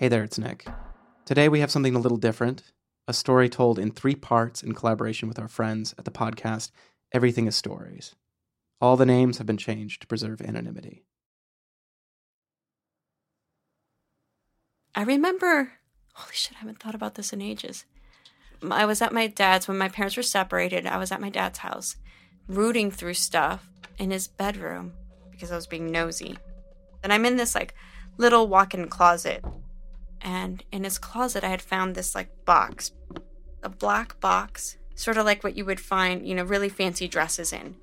Hey there, it's Nick. Today we have something a little different a story told in three parts in collaboration with our friends at the podcast Everything is Stories. All the names have been changed to preserve anonymity. I remember, holy shit, I haven't thought about this in ages. I was at my dad's when my parents were separated. I was at my dad's house, rooting through stuff in his bedroom because I was being nosy. And I'm in this like little walk in closet. And in his closet, I had found this like box, a black box, sort of like what you would find, you know, really fancy dresses in.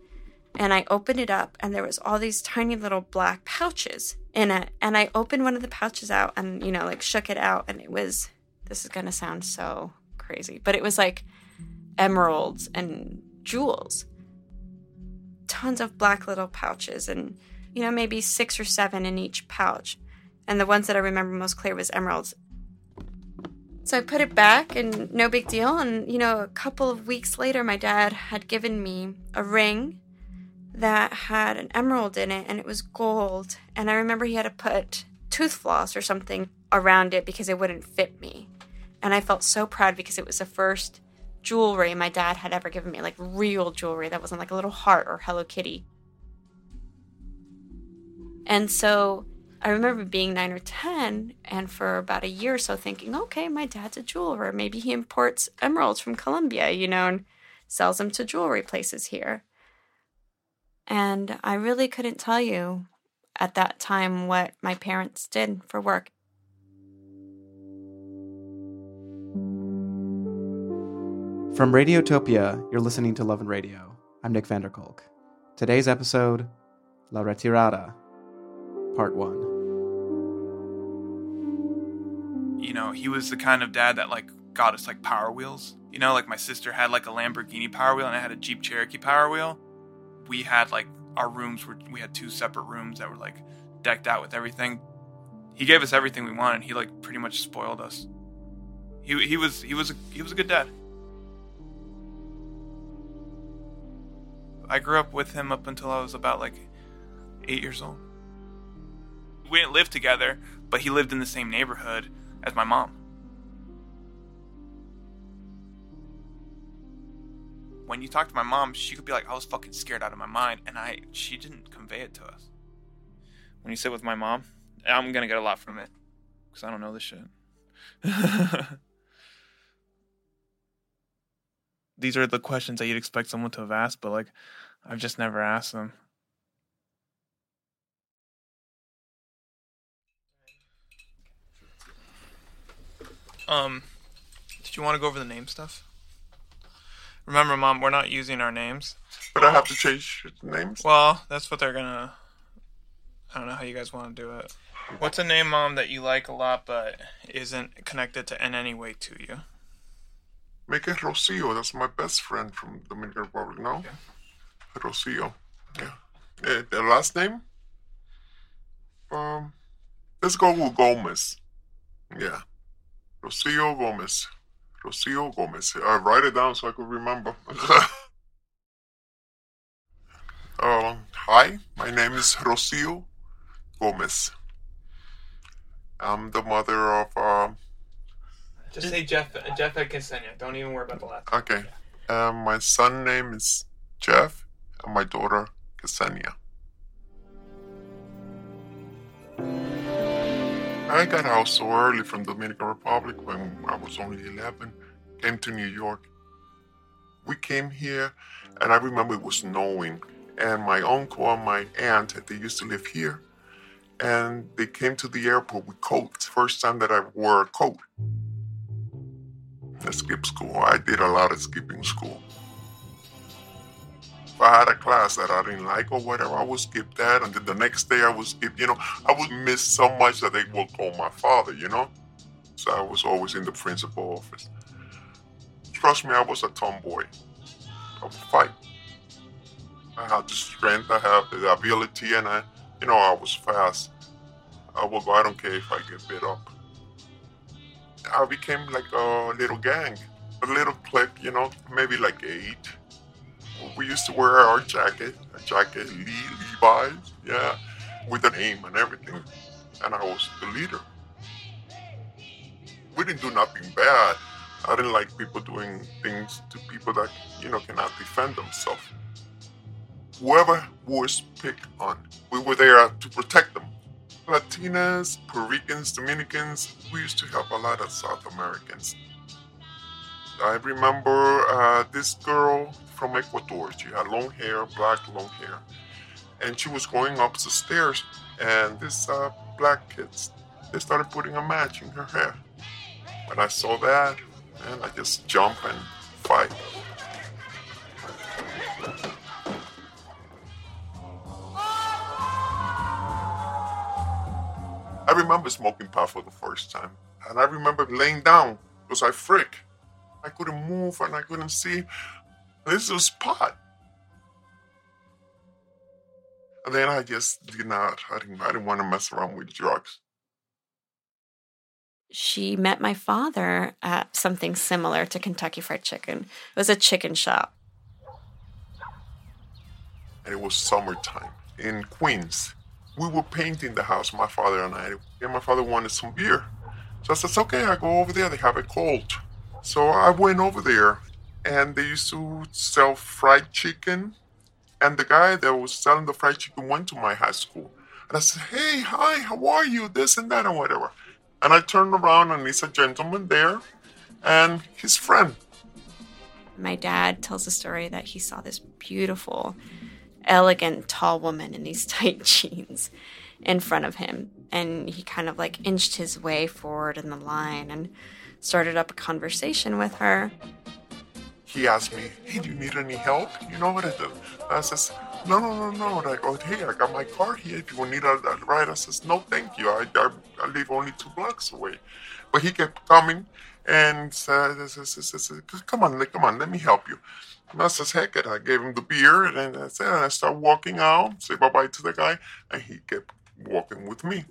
And I opened it up, and there was all these tiny little black pouches in it. And I opened one of the pouches out, and you know, like shook it out, and it was. This is gonna sound so crazy, but it was like emeralds and jewels. Tons of black little pouches, and you know, maybe six or seven in each pouch. And the ones that I remember most clear was emeralds. So I put it back and no big deal. And, you know, a couple of weeks later, my dad had given me a ring that had an emerald in it and it was gold. And I remember he had to put tooth floss or something around it because it wouldn't fit me. And I felt so proud because it was the first jewelry my dad had ever given me, like real jewelry that wasn't like a little heart or Hello Kitty. And so I remember being nine or 10, and for about a year or so thinking, okay, my dad's a jeweler. Maybe he imports emeralds from Colombia, you know, and sells them to jewelry places here. And I really couldn't tell you at that time what my parents did for work. From Radiotopia, you're listening to Love and Radio. I'm Nick van der Kolk. Today's episode La Retirada, Part 1. You know, he was the kind of dad that, like, got us, like, Power Wheels. You know, like, my sister had, like, a Lamborghini Power Wheel and I had a Jeep Cherokee Power Wheel. We had, like, our rooms were, we had two separate rooms that were, like, decked out with everything. He gave us everything we wanted. He, like, pretty much spoiled us. He, he was, he was, a, he was a good dad. I grew up with him up until I was about like eight years old. We didn't live together, but he lived in the same neighborhood as my mom. When you talk to my mom, she could be like, "I was fucking scared out of my mind," and I she didn't convey it to us. When you sit with my mom, I'm gonna get a lot from it because I don't know this shit. these are the questions that you'd expect someone to have asked, but like I've just never asked them. Um, did you want to go over the name stuff? Remember, Mom, we're not using our names. But I have to change names. Well, that's what they're gonna. I don't know how you guys want to do it. What's a name, Mom, that you like a lot but isn't connected to in any way to you? Make it Rocio. That's my best friend from Dominican Republic. No, Okay. Rocio. Yeah. Eh, the last name? Um, let's go with Gomez. Yeah, Rocio Gomez. Rocio Gomez. I write it down so I could remember. um, hi, my name is Rocio Gomez. I'm the mother of um. Just say Jeff Jeff Ksenia. Don't even worry about the last. Okay. Um, my son name is Jeff, and my daughter Ksenia. I got out so early from Dominican Republic when I was only 11. Came to New York. We came here, and I remember it was snowing. And my uncle and my aunt, they used to live here, and they came to the airport with coats. First time that I wore a coat. I skipped school. I did a lot of skipping school. If I had a class that I didn't like or whatever, I would skip that, and then the next day I would skip. You know, I would miss so much that they would call my father. You know, so I was always in the principal office. Trust me, I was a tomboy. I would fight. I had the strength, I have the ability, and I, you know, I was fast. I go. I don't care if I get bit up. I became like a little gang, a little clique, you know, maybe like eight. We used to wear our jacket, a jacket, Lee, Levi's, yeah, with a name and everything. And I was the leader. We didn't do nothing bad. I didn't like people doing things to people that, you know, cannot defend themselves. Whoever was picked on, we were there to protect them. Latinas, Puerto Ricans, Dominicans, we used to help a lot of South Americans. I remember uh, this girl from Ecuador. She had long hair, black long hair, and she was going up the stairs. And this uh, black kids, they started putting a match in her hair. When I saw that, and I just jump and fight. I remember smoking pot for the first time, and I remember laying down because I frick. I couldn't move and I couldn't see. This was pot. And then I just did not. I didn't. I didn't want to mess around with drugs. She met my father at something similar to Kentucky Fried Chicken. It was a chicken shop. And it was summertime in Queens. We were painting the house, my father and I. And my father wanted some beer. So I said, okay, I go over there. They have a cold. So I went over there and they used to sell fried chicken. And the guy that was selling the fried chicken went to my high school. And I said, hey, hi, how are you? This and that and whatever. And I turned around and it's a gentleman there and his friend. My dad tells a story that he saw this beautiful, elegant, tall woman in these tight jeans in front of him. And he kind of like inched his way forward in the line and started up a conversation with her. He asked me, Hey, do you need any help? You know what I do? I says, No, no, no, no. And I go, Hey, I got my car here. If you need a, a ride, I says, No, thank you. I, I, I live only two blocks away. But he kept coming and says, Come on, come on, let me help you. And I says, Heck it. I gave him the beer and I said, and I start walking out, say bye bye to the guy, and he kept walking with me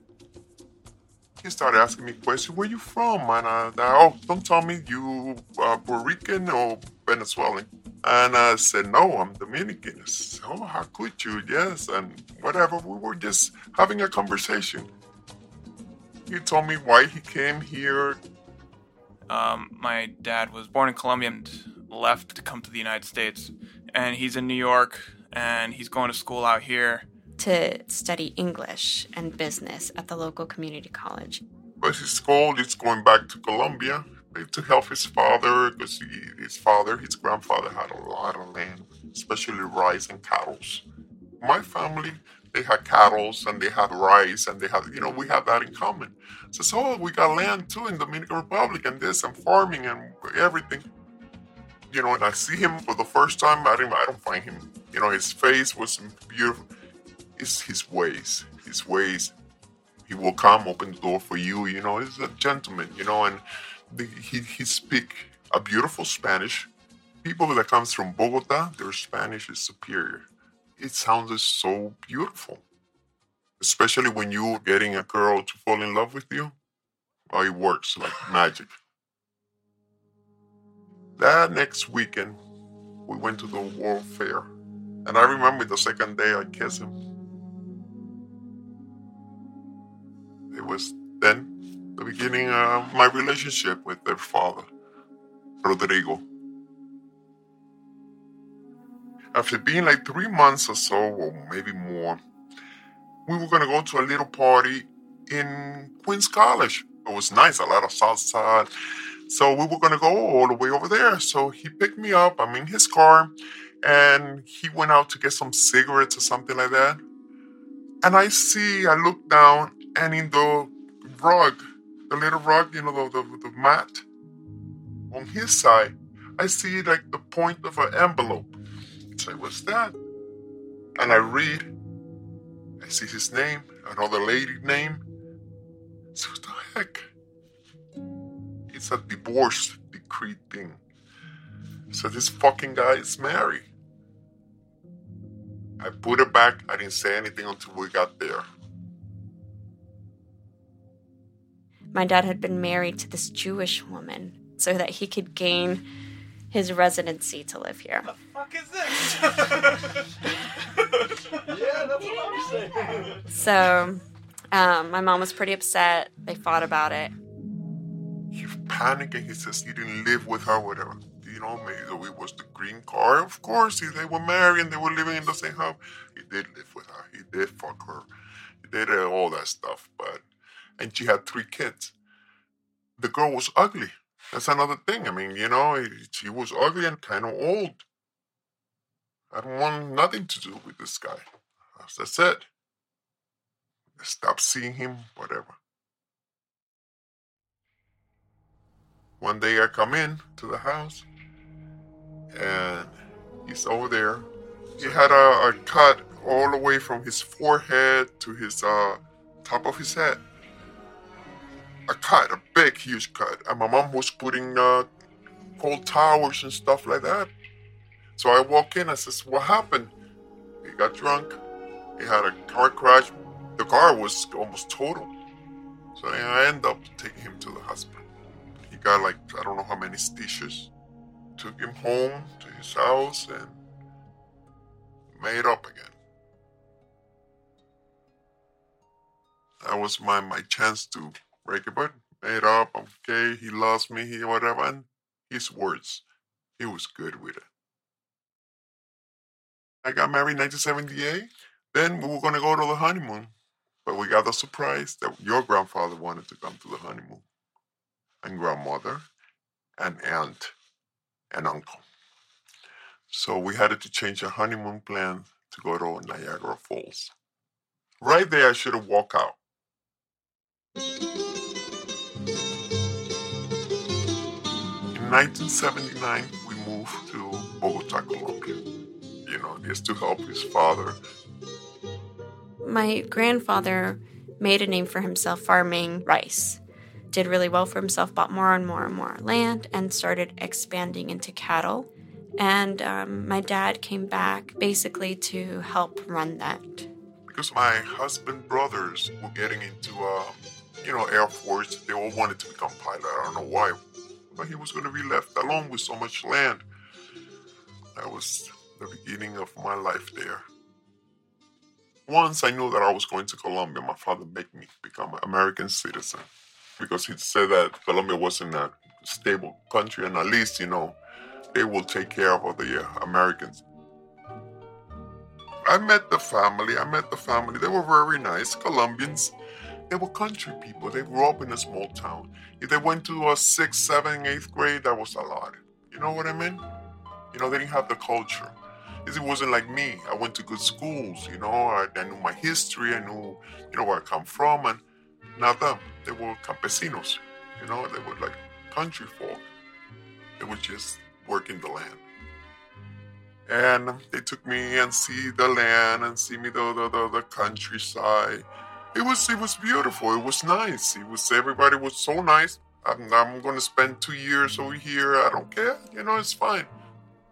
he started asking me questions. Where you from? And I, oh, don't tell me you uh, Puerto Rican or Venezuelan. And I said, no, I'm Dominican. Said, oh, how could you? Yes, and whatever. We were just having a conversation. He told me why he came here. Um, my dad was born in Colombia and left to come to the United States. And he's in New York and he's going to school out here to study English and business at the local community college. But his goal is going back to Colombia to help his father because his father, his grandfather had a lot of land, especially rice and cattle. My family, they had cattle and they had rice and they had, you know, we had that in common. So, so we got land too in the Dominican Republic and this and farming and everything. You know, and I see him for the first time. I don't, I don't find him, you know, his face was beautiful it's his ways. His ways. He will come, open the door for you. You know, he's a gentleman. You know, and the, he he speak a beautiful Spanish. People that comes from Bogota, their Spanish is superior. It sounds so beautiful, especially when you're getting a girl to fall in love with you. Oh, it works like magic. That next weekend, we went to the World Fair. And I remember the second day I kissed him. Was then the beginning of my relationship with their father, Rodrigo. After being like three months or so, or maybe more, we were gonna go to a little party in Queens College. It was nice, a lot of salsa. So we were gonna go all the way over there. So he picked me up. I'm in his car, and he went out to get some cigarettes or something like that. And I see, I look down, and in the rug, the little rug, you know, the, the, the mat, on his side, I see like the point of an envelope. I say, what's that? And I read, I see his name, another lady name. So what the heck? It's a divorce decree thing. So this fucking guy is married. I put it back. I didn't say anything until we got there. My dad had been married to this Jewish woman so that he could gain his residency to live here. The fuck is this? yeah, that's what I'm saying. So, um, my mom was pretty upset. They fought about it. he panicked and he says he didn't live with her, whatever. You know, maybe it was the green card. Of course, they were married and they were living in the same house. He did live with her. He did fuck her. He did all that stuff. But and she had three kids. The girl was ugly. That's another thing. I mean, you know, she was ugly and kind of old. I don't want nothing to do with this guy. As I said, stop seeing him, whatever. One day I come in to the house and he's over there. He had a, a cut all the way from his forehead to his uh, top of his head. A cut, a big, huge cut. And my mom was putting uh, cold towers and stuff like that. So I walk in. I says, "What happened?" He got drunk. He had a car crash. The car was almost total. So I end up taking him to the hospital. He got like I don't know how many stitches. Took him home to his house and made up again. That was my my chance to break it, but made up. Okay, he loves me. He whatever. And his words, he was good with it. I got married in 1978. Then we were going to go to the honeymoon. But we got the surprise that your grandfather wanted to come to the honeymoon, and grandmother, and aunt, and uncle. So we had to change our honeymoon plan to go to Niagara Falls. Right there, I should have walked out. In 1979, we moved to Bogota, Colombia. You know, just to help his father my grandfather made a name for himself farming rice. Did really well for himself, bought more and more and more land, and started expanding into cattle. And um, my dad came back basically to help run that. Because my husband brothers were getting into, uh, you know, Air Force, they all wanted to become pilot. I don't know why, but he was going to be left alone with so much land. That was the beginning of my life there. Once I knew that I was going to Colombia, my father made me become an American citizen because he said that Colombia wasn't a stable country and at least, you know, they will take care of the uh, Americans. I met the family. I met the family. They were very nice. Colombians. They were country people. They grew up in a small town. If they went to a sixth, seventh, eighth grade, that was a lot. You know what I mean? You know, they didn't have the culture it wasn't like me. I went to good schools, you know. I, I, knew my history. I knew, you know, where I come from, and not them. They were campesinos, you know. They were like country folk. They were just working the land. And they took me and see the land and see me the the, the, the countryside. It was it was beautiful. It was nice. It was everybody was so nice. I'm, I'm going to spend two years over here. I don't care. You know, it's fine.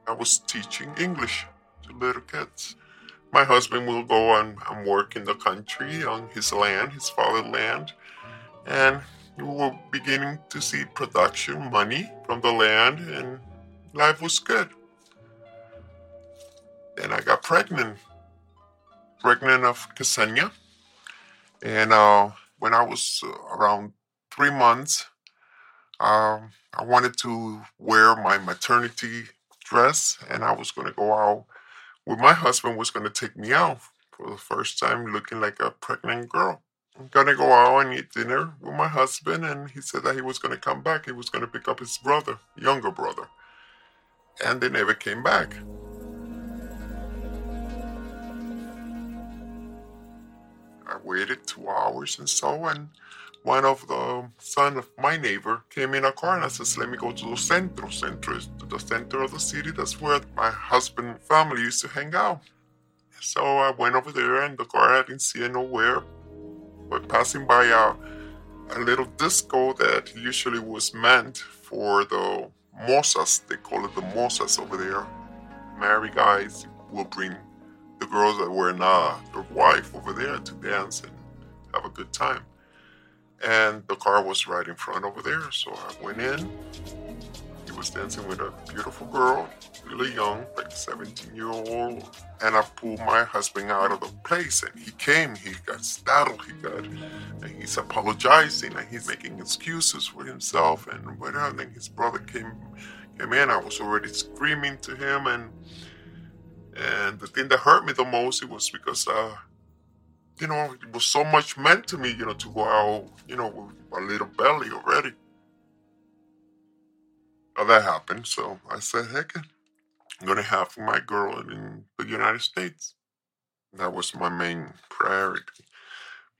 I was teaching English to little kids. My husband will go and, and work in the country on his land, his father's land, and we were beginning to see production money from the land, and life was good. Then I got pregnant, pregnant of Ksenia, and uh, when I was uh, around three months, um, I wanted to wear my maternity dress, and I was going to go out well, my husband was going to take me out for the first time looking like a pregnant girl. I'm going to go out and eat dinner with my husband, and he said that he was going to come back. He was going to pick up his brother, younger brother. And they never came back. I waited two hours and so, and one of the son of my neighbor came in a car and I says, let me go to the centro. Centro is the center of the city. That's where my husband family used to hang out. So I went over there and the car I didn't see it nowhere. But passing by a, a little disco that usually was meant for the mozas, they call it the mozas over there. Married guys will bring the girls that were not uh, their wife over there to dance and have a good time and the car was right in front over there. So I went in. He was dancing with a beautiful girl, really young, like 17 year old. And I pulled my husband out of the place and he came, he got startled, he got, and he's apologizing and he's making excuses for himself and whatever. And his brother came, came in. I was already screaming to him and, and the thing that hurt me the most, it was because, uh, you know, it was so much meant to me, you know, to go out, you know, with a little belly already. Well, that happened, so I said, heck, I'm gonna have my girl in the United States. That was my main priority.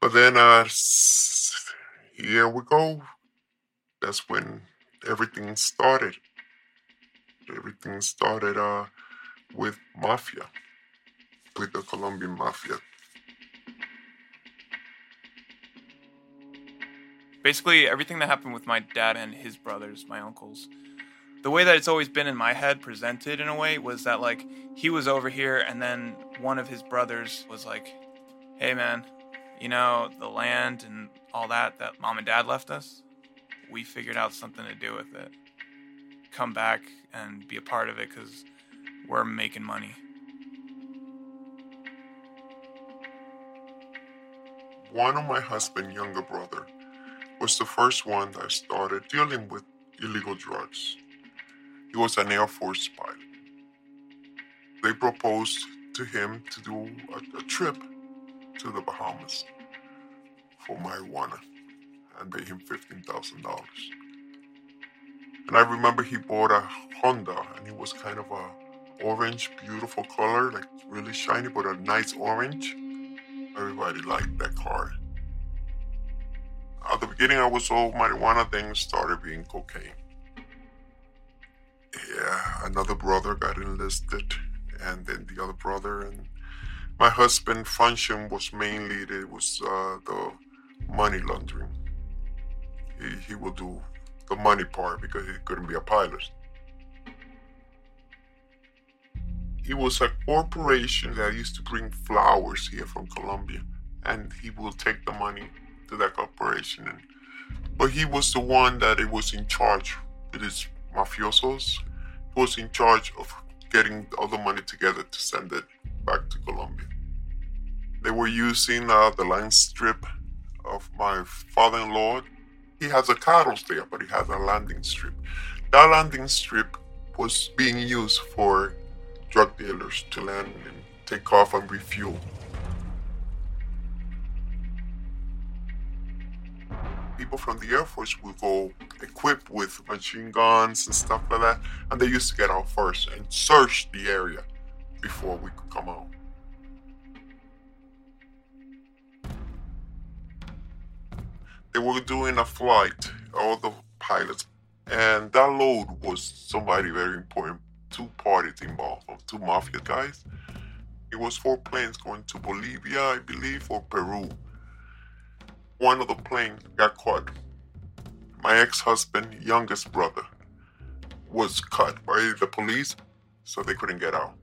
But then, uh, here we go. That's when everything started. Everything started, uh, with mafia, with the Colombian mafia. Basically, everything that happened with my dad and his brothers, my uncles, the way that it's always been in my head presented in a way was that like he was over here and then one of his brothers was like hey man you know the land and all that that mom and dad left us? We figured out something to do with it. Come back and be a part of it because we're making money one of my husband's younger brother was the first one that started dealing with illegal drugs he was an Air Force pilot. They proposed to him to do a, a trip to the Bahamas for marijuana and pay him $15,000. And I remember he bought a Honda and it was kind of a orange, beautiful color, like really shiny, but a nice orange. Everybody liked that car. At the beginning, I was all marijuana, then started being cocaine yeah, another brother got enlisted, and then the other brother, and my husband function was mainly it was uh, the money laundering. He he will do the money part because he couldn't be a pilot. He was a corporation that used to bring flowers here from Colombia, and he will take the money to that corporation. And, but he was the one that it was in charge. with his mafiosos He was in charge of getting all the money together to send it back to Colombia. They were using uh, the land strip of my father in law. He has a cattle there, but he has a landing strip. That landing strip was being used for drug dealers to land and take off and refuel. people from the Air Force would go equipped with machine guns and stuff like that, and they used to get out first and search the area before we could come out. They were doing a flight, all the pilots, and that load was somebody very important. Two parties involved, two mafia guys. It was four planes going to Bolivia, I believe, or Peru one of the planes got caught. My ex husband, youngest brother, was caught by the police, so they couldn't get out.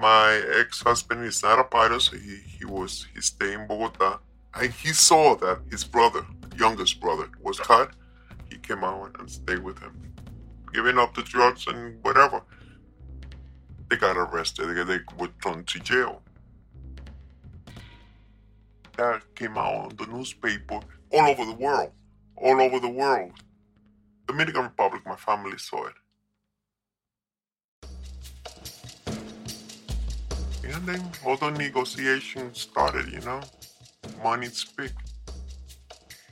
My ex husband is not a pilot, so he, he was he stayed in Bogota. And he saw that his brother, youngest brother, was caught. He came out and stayed with him, giving up the drugs and whatever. They got arrested. They, they were thrown to jail that came out on the newspaper all over the world. All over the world. Dominican Republic, my family saw it. And then all the negotiations started, you know. Money speak.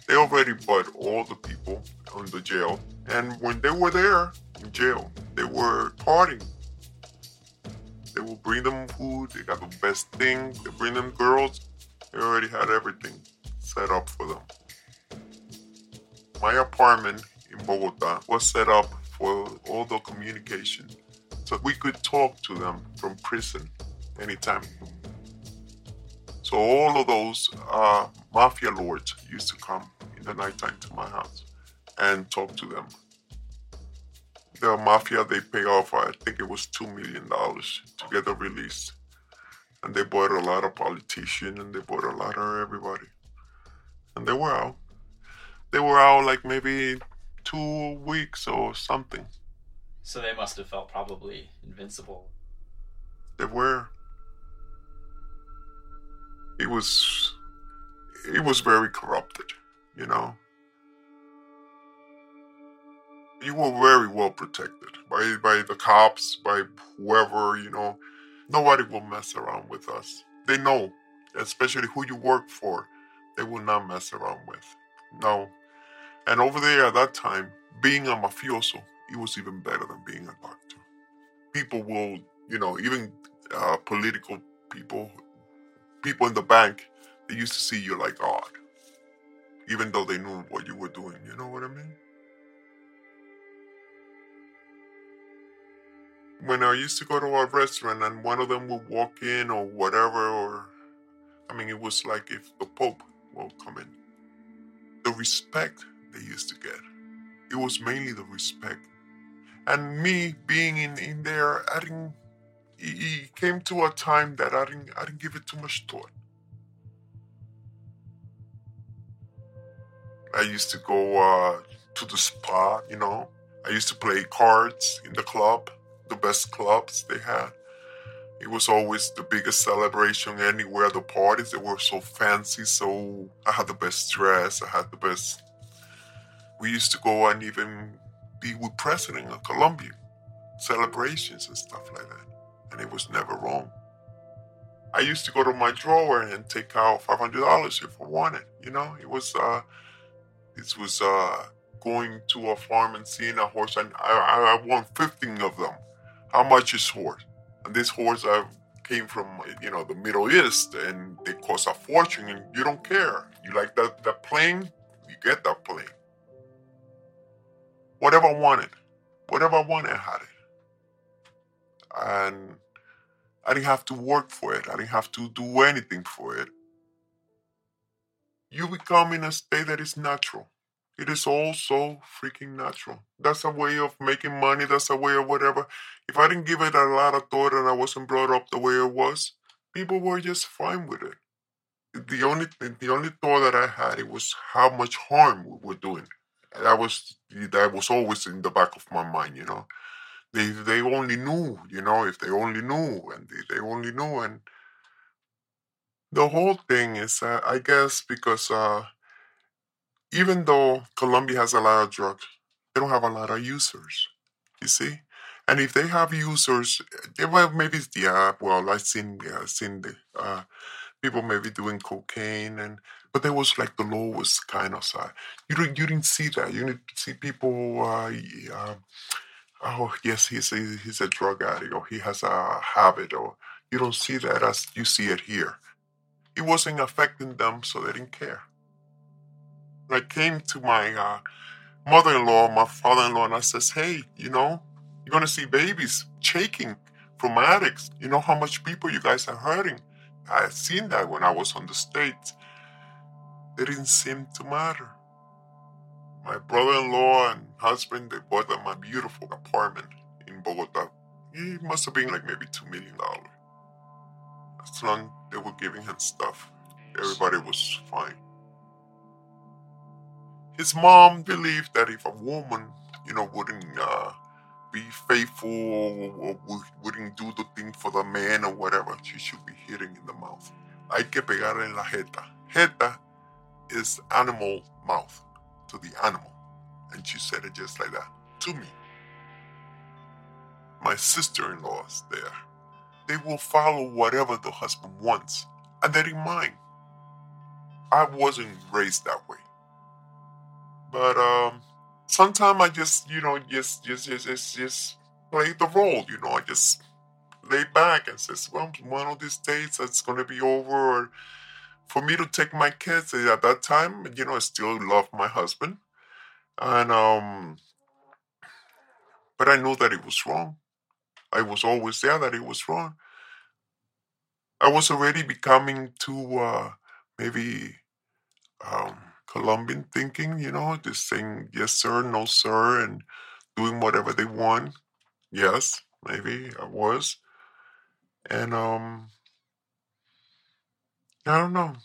They already bought all the people on the jail. And when they were there in jail, they were partying. They will bring them food, they got the best thing, they bring them girls, they already had everything set up for them. My apartment in Bogota was set up for all the communication so we could talk to them from prison anytime. So all of those uh, mafia lords used to come in the nighttime to my house and talk to them. The mafia they pay off, I think it was two million dollars to get the release and they bought a lot of politicians and they bought a lot of everybody. And they were out. They were out like maybe two weeks or something. So they must have felt probably invincible. They were. It was. It was very corrupted, you know. You were very well protected by by the cops, by whoever, you know. Nobody will mess around with us. They know, especially who you work for, they will not mess around with. No. And over there at that time, being a mafioso, it was even better than being a doctor. People will, you know, even uh, political people, people in the bank, they used to see you like God, even though they knew what you were doing. You know what I mean? When I used to go to a restaurant and one of them would walk in or whatever, or I mean, it was like if the Pope will come in. The respect they used to get, it was mainly the respect. And me being in, in there, I didn't it came to a time that I didn't I didn't give it too much thought. I used to go uh, to the spa, you know. I used to play cards in the club, the best clubs they had. It was always the biggest celebration anywhere. The parties they were so fancy, so I had the best dress. I had the best. We used to go and even be with president of Colombia, celebrations and stuff like that and it was never wrong. I used to go to my drawer and take out five hundred dollars if I wanted. You know, it was uh, it was uh, going to a farm and seeing a horse, and I, I, I want fifteen of them. How much is horse? And this horse came from you know the Middle East, and they cost a fortune, and you don't care. You like that that plane, you get that plane. Whatever I wanted, whatever I wanted, I had it and I didn't have to work for it. I didn't have to do anything for it. You become in a state that is natural. It is all so freaking natural. That's a way of making money. That's a way of whatever. If I didn't give it a lot of thought and I wasn't brought up the way it was, people were just fine with it. The only the only thought that I had it was how much harm we were doing. That was that was always in the back of my mind, you know they they only knew, you know, if they only knew, and they, they only knew, and the whole thing is, uh, I guess, because uh, even though Colombia has a lot of drugs, they don't have a lot of users. You see, and if they have users, well, maybe it's the app. Well, I've seen, yeah, seen the uh, people maybe doing cocaine, and but there was like the lowest kind of side. You didn't you didn't see that. You didn't see people. Uh, uh oh yes he's a, he's a drug addict or he has a habit or you don't see that as you see it here it wasn't affecting them so they didn't care i came to my uh, mother-in-law my father-in-law and i says hey you know you're gonna see babies shaking from addicts you know how much people you guys are hurting i had seen that when i was on the states it didn't seem to matter my brother-in-law and husband they bought them beautiful apartment in Bogota. It must have been like maybe two million dollars. As long they were giving him stuff, everybody was fine. His mom believed that if a woman, you know, wouldn't uh, be faithful or, or wouldn't do the thing for the man or whatever, she should be hitting in the mouth. Hay que pegarle en la jeta. Jeta is animal mouth to the animal. And she said it just like that to me. My sister in law is there. They will follow whatever the husband wants, and that in mind. I wasn't raised that way. But um sometimes I just, you know, just just just just, just play the role, you know, I just lay back and says, Well, one of these days it's gonna be over or for me to take my kids at that time, you know, I still love my husband. And um but I knew that it was wrong. I was always there that it was wrong. I was already becoming too uh maybe um Colombian thinking, you know, just saying yes sir, no sir, and doing whatever they want. Yes, maybe I was. And um I don't know.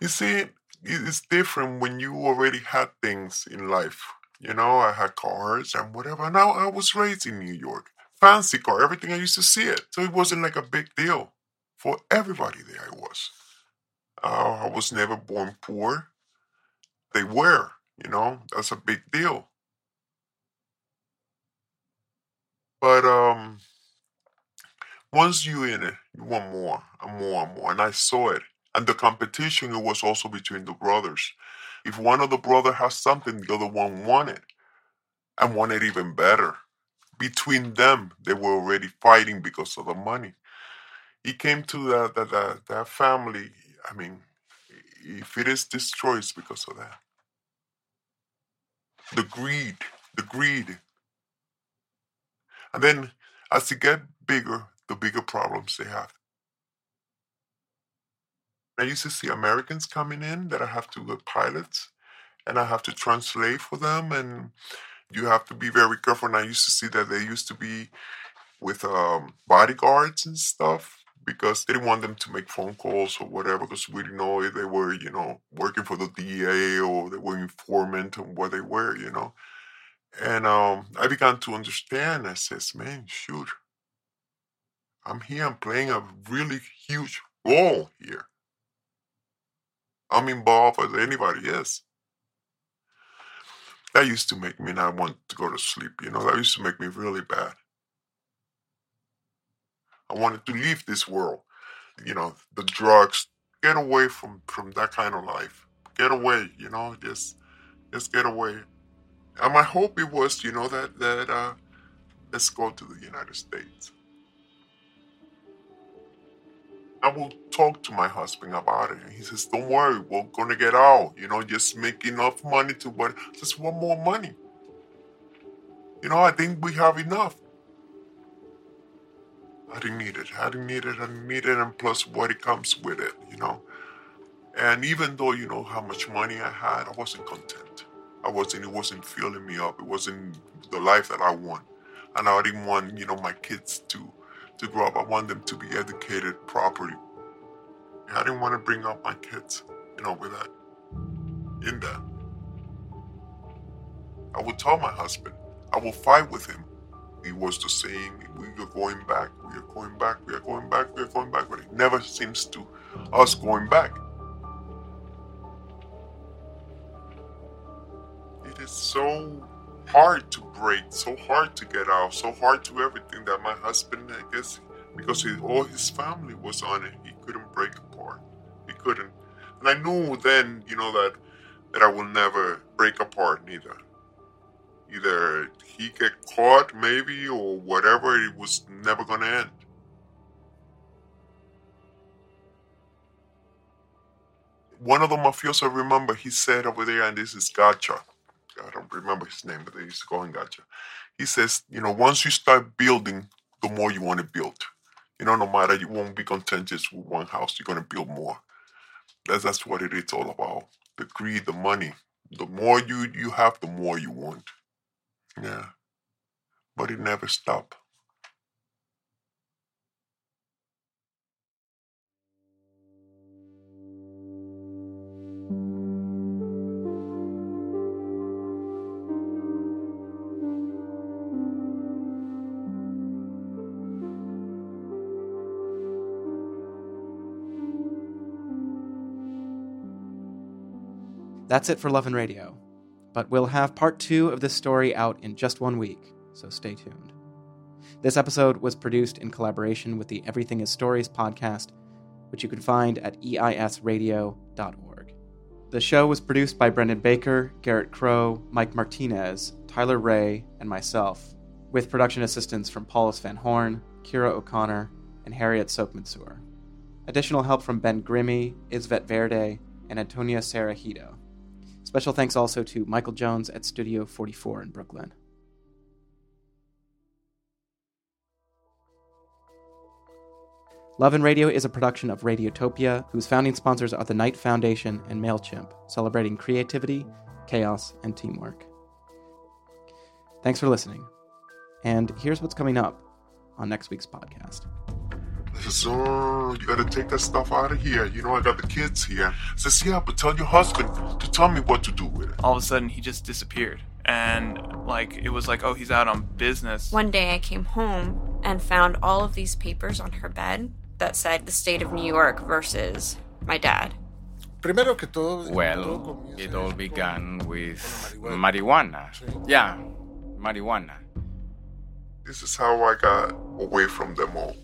You see, it's different when you already had things in life. You know, I had cars and whatever. Now I was raised in New York, fancy car, everything. I used to see it, so it wasn't like a big deal for everybody. There I was. Uh, I was never born poor. They were, you know, that's a big deal. But um, once you in it, you want more and more and more, and I saw it. And the competition it was also between the brothers. If one of the brother has something, the other one wanted, and wanted even better. Between them, they were already fighting because of the money. It came to that that that, that family. I mean, if it is destroyed, it's because of that. The greed, the greed. And then as they get bigger, the bigger problems they have. I used to see Americans coming in that I have to get pilots and I have to translate for them and you have to be very careful. And I used to see that they used to be with um, bodyguards and stuff because they didn't want them to make phone calls or whatever because we didn't know if they were, you know, working for the DEA or they were informant and what they were, you know. And um, I began to understand. I says, man, shoot, I'm here. I'm playing a really huge role here. I'm involved as anybody is. That used to make me not want to go to sleep. You know, that used to make me really bad. I wanted to leave this world. You know, the drugs. Get away from from that kind of life. Get away. You know, just just get away. And my hope it was, you know, that that uh, let's go to the United States. I will talk to my husband about it. And he says, Don't worry, we're gonna get out. You know, just make enough money to what just one more money. You know, I think we have enough. I didn't need it. I didn't need it. I didn't need it, and plus what it comes with it, you know. And even though you know how much money I had, I wasn't content. I wasn't. It wasn't filling me up. It wasn't the life that I want, and I didn't want you know my kids to to grow up. I want them to be educated properly. I didn't want to bring up my kids, you know, with that in that. I would tell my husband. I will fight with him. He was the same. We are going back. We are going back. We are going back. We are going back. But it never seems to us going back. It is so hard to break, so hard to get out, so hard to everything that my husband, I guess, because he, all his family was on it, he couldn't break apart. He couldn't. And I knew then, you know, that that I will never break apart neither. Either he get caught maybe or whatever, it was never gonna end. One of the mafiosos I remember, he said over there, and this is Gotcha. I don't remember his name, but they used to call him Gotcha. He says, you know, once you start building, the more you want to build. You know, no matter you won't be content just with one house, you're gonna build more. That's that's what it is all about. The greed, the money. The more you you have, the more you want. Yeah. But it never stopped. That's it for Love and Radio. But we'll have part two of this story out in just one week, so stay tuned. This episode was produced in collaboration with the Everything is Stories podcast, which you can find at eisradio.org. The show was produced by Brendan Baker, Garrett Crow, Mike Martinez, Tyler Ray, and myself, with production assistance from Paulus Van Horn, Kira O'Connor, and Harriet Soapmansur. Additional help from Ben Grimmy, Isvet Verde, and Antonia Cereijido. Special thanks also to Michael Jones at Studio 44 in Brooklyn. Love and Radio is a production of Radiotopia, whose founding sponsors are the Knight Foundation and MailChimp, celebrating creativity, chaos, and teamwork. Thanks for listening. And here's what's coming up on next week's podcast. I says, oh, you gotta take that stuff out of here. You know, I got the kids here. I says, yeah, but tell your husband to tell me what to do with it. All of a sudden, he just disappeared. And, like, it was like, oh, he's out on business. One day I came home and found all of these papers on her bed that said the state of New York versus my dad. Primero que todo, todo Well, it all began with marijuana. Yeah, marijuana. This is how I got away from them all.